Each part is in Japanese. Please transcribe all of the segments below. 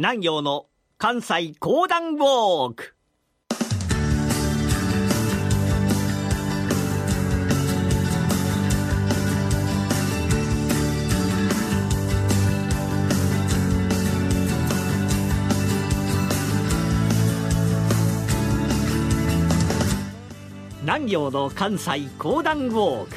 南陽の関西講談ウォーク。南陽の関西講談ウォーク。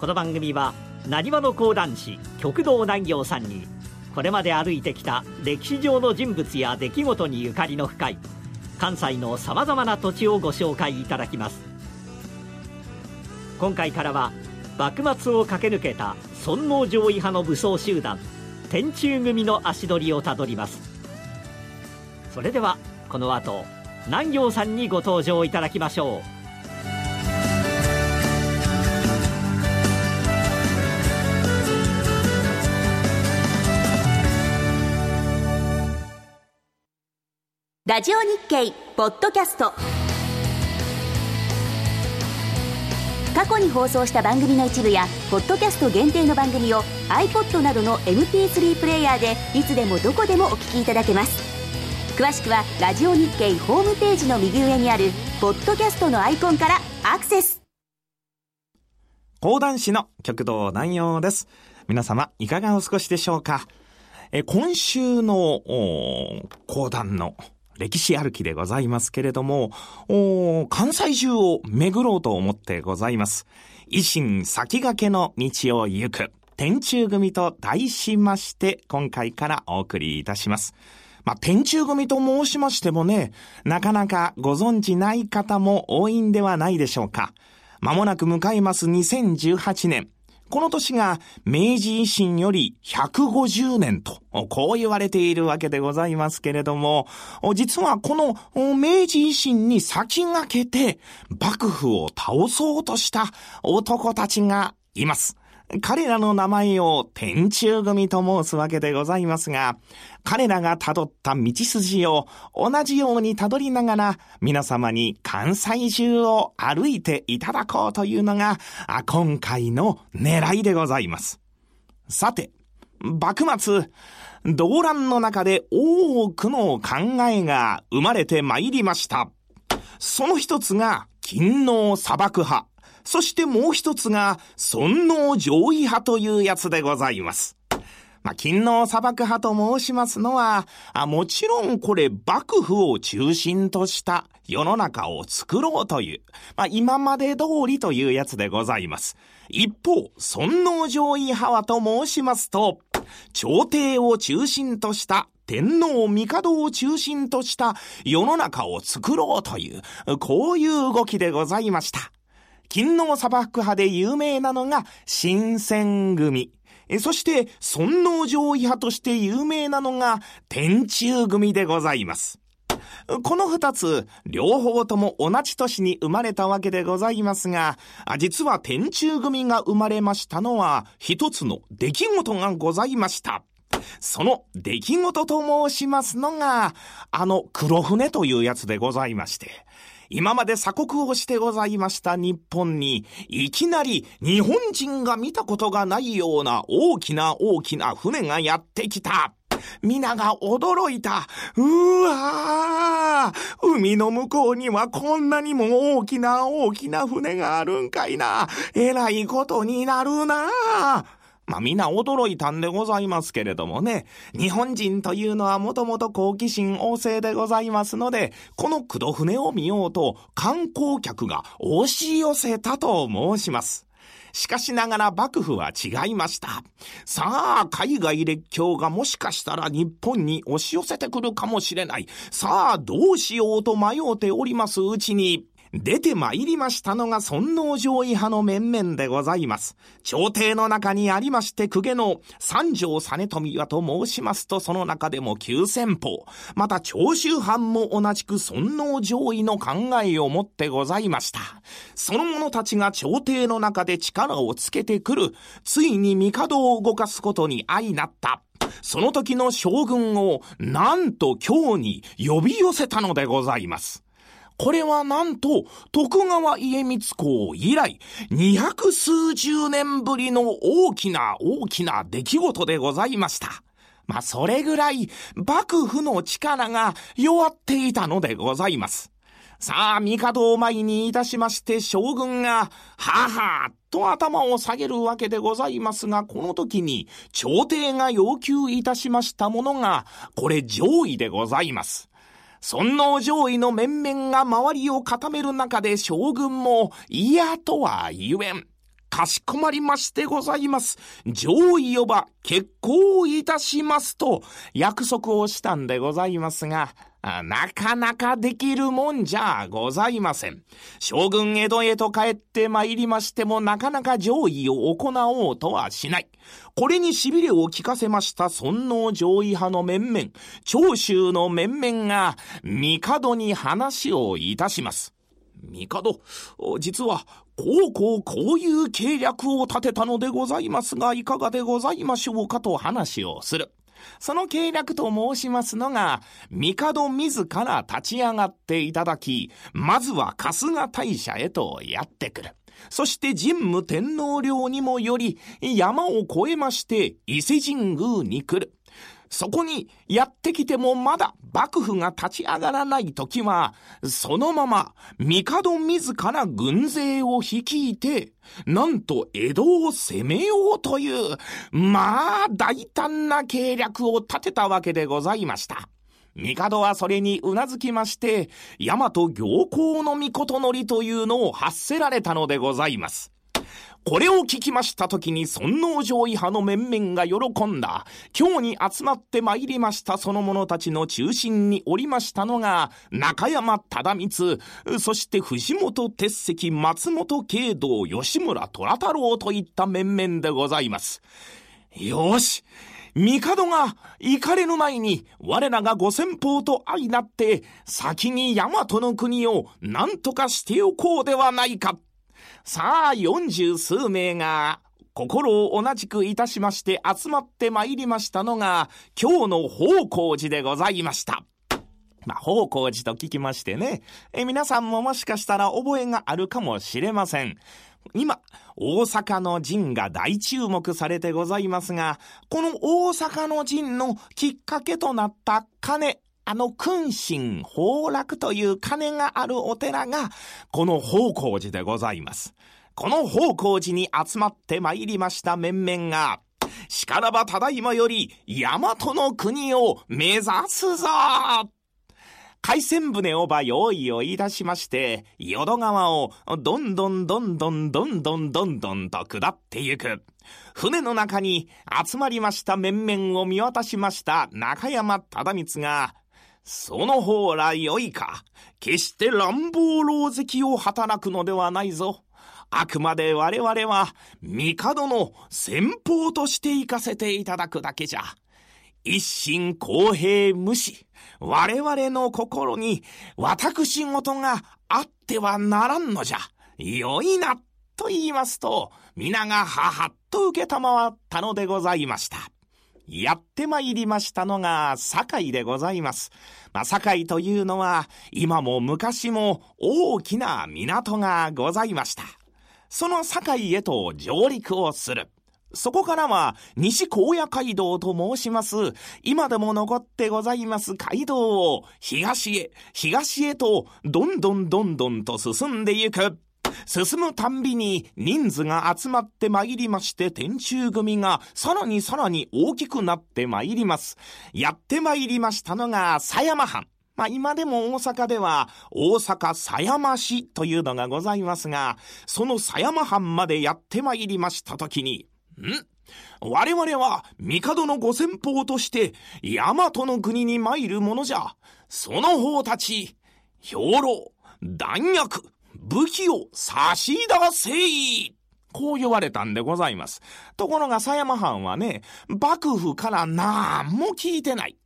この番組はなにわの講談師極道南陽さんにこれまで歩いてきた歴史上の人物や出来事にゆかりの深い関西のさまざまな土地をご紹介いただきます。今回からは幕末を駆け抜けた尊王攘夷派の武装集団天中組の足取りをたどります。それではこの後南陽さんにご登場いただきましょう。ラジオ日経ポッドキャスト。過去に放送した番組の一部やポッドキャスト限定の番組を iPod などの MP3 プレイヤーでいつでもどこでもお聞きいただけます。詳しくはラジオ日経ホームページの右上にあるポッドキャストのアイコンからアクセス。講談師の極道南陽です。皆様いかがお過ごしでしょうか？え今週の講談の歴史歩きでございますけれども、関西中を巡ろうと思ってございます。維新先駆けの道を行く、天中組と題しまして、今回からお送りいたします。まあ、天中組と申しましてもね、なかなかご存知ない方も多いんではないでしょうか。まもなく迎えます2018年。この年が明治維新より150年と、こう言われているわけでございますけれども、実はこの明治維新に先駆けて幕府を倒そうとした男たちがいます。彼らの名前を天中組と申すわけでございますが、彼らが辿った道筋を同じように辿りながら皆様に関西中を歩いていただこうというのが今回の狙いでございます。さて、幕末、動乱の中で多くの考えが生まれてまいりました。その一つが、勤王砂漠派。そしてもう一つが、尊王上位派というやつでございます。まあ、勤王砂漠派と申しますのは、あもちろんこれ幕府を中心とした世の中を作ろうという、まあ、今まで通りというやつでございます。一方、尊王上位派はと申しますと、朝廷を中心とした天皇帝を中心とした世の中を作ろうという、こういう動きでございました。勤王砂漠派で有名なのが新選組。そして、尊王攘夷派として有名なのが天中組でございます。この二つ、両方とも同じ年に生まれたわけでございますが、実は天中組が生まれましたのは、一つの出来事がございました。その出来事と申しますのが、あの黒船というやつでございまして、今まで鎖国をしてございました日本に、いきなり日本人が見たことがないような大きな大きな船がやってきた。皆が驚いた。うわー海の向こうにはこんなにも大きな大きな船があるんかいな。えらいことになるなまあみんな驚いたんでございますけれどもね、日本人というのはもともと好奇心旺盛でございますので、この黒船を見ようと観光客が押し寄せたと申します。しかしながら幕府は違いました。さあ、海外列強がもしかしたら日本に押し寄せてくるかもしれない。さあ、どうしようと迷うておりますうちに、出て参りましたのが尊王攘夷派の面々でございます。朝廷の中にありまして公家の三条実富はと申しますと、その中でも九千法。また長州藩も同じく尊王攘夷の考えを持ってございました。その者たちが朝廷の中で力をつけてくる、ついに帝を動かすことに相なった。その時の将軍を、なんと今日に呼び寄せたのでございます。これはなんと、徳川家光公以来、二百数十年ぶりの大きな大きな出来事でございました。まあ、それぐらい幕府の力が弱っていたのでございます。さあ、帝を前にいたしまして将軍が、ははと頭を下げるわけでございますが、この時に朝廷が要求いたしましたものが、これ上位でございます。尊王上位の面々が周りを固める中で将軍も嫌とは言えん。かしこまりましてございます。上位呼ば結婚いたしますと約束をしたんでございますが、なかなかできるもんじゃございません。将軍江戸へと帰って参りましてもなかなか上位を行おうとはしない。これに痺れを聞かせました尊王上位派の面々、長州の面々が、帝に話をいたします。帝、実は、こうこうこういう計略を立てたのでございますが、いかがでございましょうかと話をする。その計略と申しますのが、帝自ら立ち上がっていただき、まずは春日大社へとやってくる。そして神武天皇陵にもより、山を越えまして伊勢神宮に来る。そこにやってきてもまだ幕府が立ち上がらない時は、そのまま帝自ら軍勢を率いて、なんと江戸を攻めようという、まあ大胆な計略を立てたわけでございました。帝はそれにうなずきまして、大和行幸の御事のりというのを発せられたのでございます。これを聞きました時に尊王攘夷派の面々が喜んだ。今日に集まって参りましたその者たちの中心におりましたのが、中山忠光、そして藤本鉄石、松本慶道、吉村虎太郎といった面々でございます。よし帝が行かれぬ前に我らが五千法と相なって先に大和の国を何とかしておこうではないか。さあ、四十数名が、心を同じくいたしまして集まって参りましたのが、今日の宝光寺でございました。まあ、宝光寺と聞きましてね、え皆さんももしかしたら覚えがあるかもしれません。今、大阪の陣が大注目されてございますが、この大阪の陣のきっかけとなった鐘、あの君臣崩落という鐘があるお寺が、この宝光寺でございます。この宝光寺に集まって参りました面々が、しからばただいまより、大和の国を目指すぞ海鮮船をば用意をい出しまして、淀川をどんどんどんどんどんどんどんどんと下ってゆく。船の中に集まりました面々を見渡しました中山忠光が、その方ら良いか。決して乱暴狼藉を働くのではないぞ。あくまで我々は、帝の先方として行かせていただくだけじゃ。一心公平無視。我々の心に、私事があってはならんのじゃ。良いな、と言いますと、皆がははっと受けたまわったのでございました。やって参りましたのが堺でございます。まあ、堺というのは今も昔も大きな港がございました。その堺へと上陸をする。そこからは西高野街道と申します。今でも残ってございます街道を東へ、東へとどんどんどんどんと進んでゆく。進むたんびに人数が集まってまいりまして天中組がさらにさらに大きくなってまいります。やってまいりましたのが狭山藩。まあ今でも大阪では大阪狭山市というのがございますが、その狭山藩までやってまいりましたときに、ん？我々は帝のご先方として大和の国に参るものじゃ。その方たち、兵糧、弾薬、武器を差し出せいこう言われたんでございます。ところが狭山藩はね、幕府から何も聞いてない。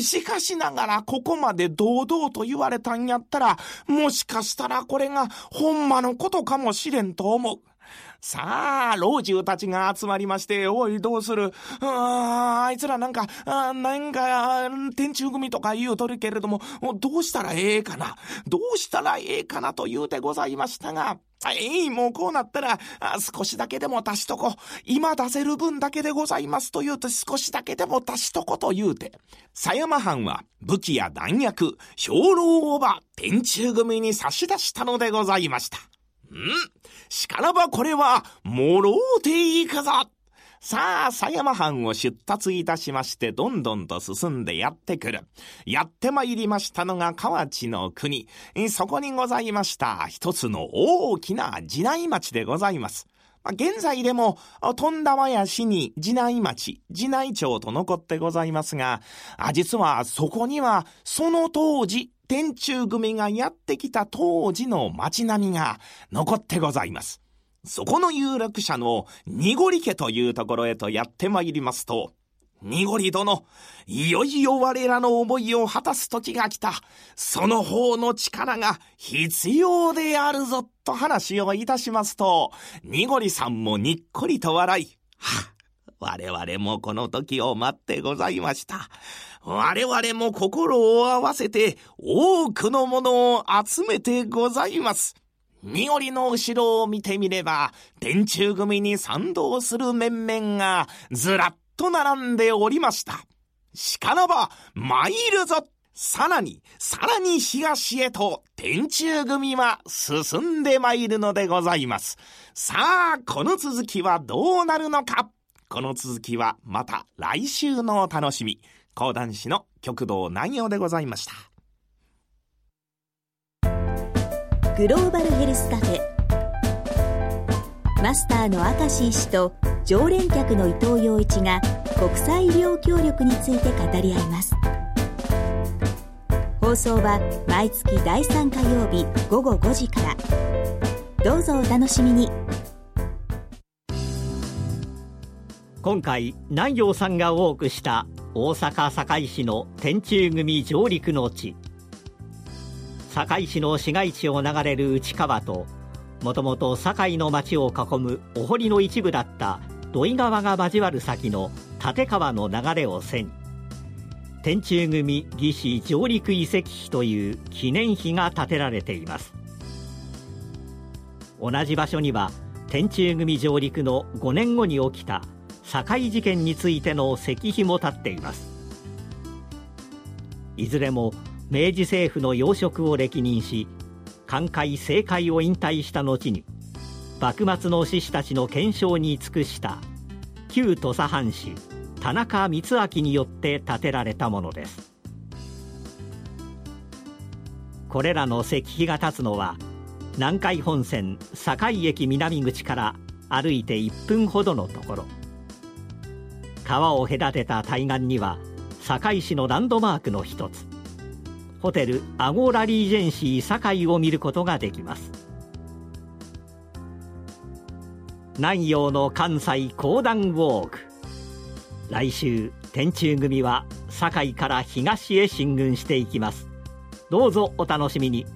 しかしながらここまで堂々と言われたんやったら、もしかしたらこれがほんまのことかもしれんと思う。さあ、老中たちが集まりまして、おい、どうする？ああいつらなんか、あなんか、天中組とか言うとるけれども、どうしたらええかな？どうしたらええかなと言うてございましたが、えい、もうこうなったら、少しだけでも足しとこ。今出せる分だけでございますと言うと少しだけでも足しとこと言うて、狭山藩は武器や弾薬、兵糧をば天中組に差し出したのでございました。んしからばこれは、もろうていくぞさあ、狭山藩を出立いたしまして、どんどんと進んでやってくる。やってまいりましたのが河内の国。そこにございました一つの大きな地内町でございます。現在でも、富田林市に次内町、次内町と残ってございますが、実はそこには、その当時、天中組がやってきた当時の町並みが残ってございます。そこの有力者の濁り家というところへとやってまいりますと、濁り殿、いよいよ我らの思いを果たす時が来た。その方の力が必要であるぞ、と話をいたしますと、濁りさんもにっこりと笑い、は我々もこの時を待ってございました。我々も心を合わせて多くのものを集めてございます。みおりの後ろを見てみれば、電柱組に賛同する面々がずらっと並んでおりました。しからば、参るぞさらに、さらに東へと、天中組は進んで参るのでございます。さあ、この続きはどうなるのかこの続きはまた来週のお楽しみ。講談師の極道南陽でございました。グローバルヘルスカフェマスターの明石医師と常連客の伊藤洋一が国際医療協力について語り合います。放送は毎月第3火曜日午後5時から。どうぞお楽しみに。今回南陽さんが多くした大阪堺市の天中組上陸の地。堺市の市街地を流れる内川ともともと堺の町を囲むお堀の一部だった土井川が交わる先の立川の流れを背に天中組義士上陸遺跡碑という記念碑が建てられています。同じ場所には天中組上陸の5年後に起きた堺事件についての石碑も立っています。いずれも明治政府の要職を歴任し寛解政界を引退した後に幕末の志士たちの検証に尽くした旧土佐藩士田中光明によって建てられたものです。これらの石碑が立つのは南海本線堺駅南口から歩いて1分ほどのところ。川を隔てた対岸には堺市のランドマークの一つ。ホテルアゴラリージェンシー堺を見ることができます。南陽の関西講談ウォーク。来週天中組は堺から東へ進軍していきます。どうぞお楽しみに。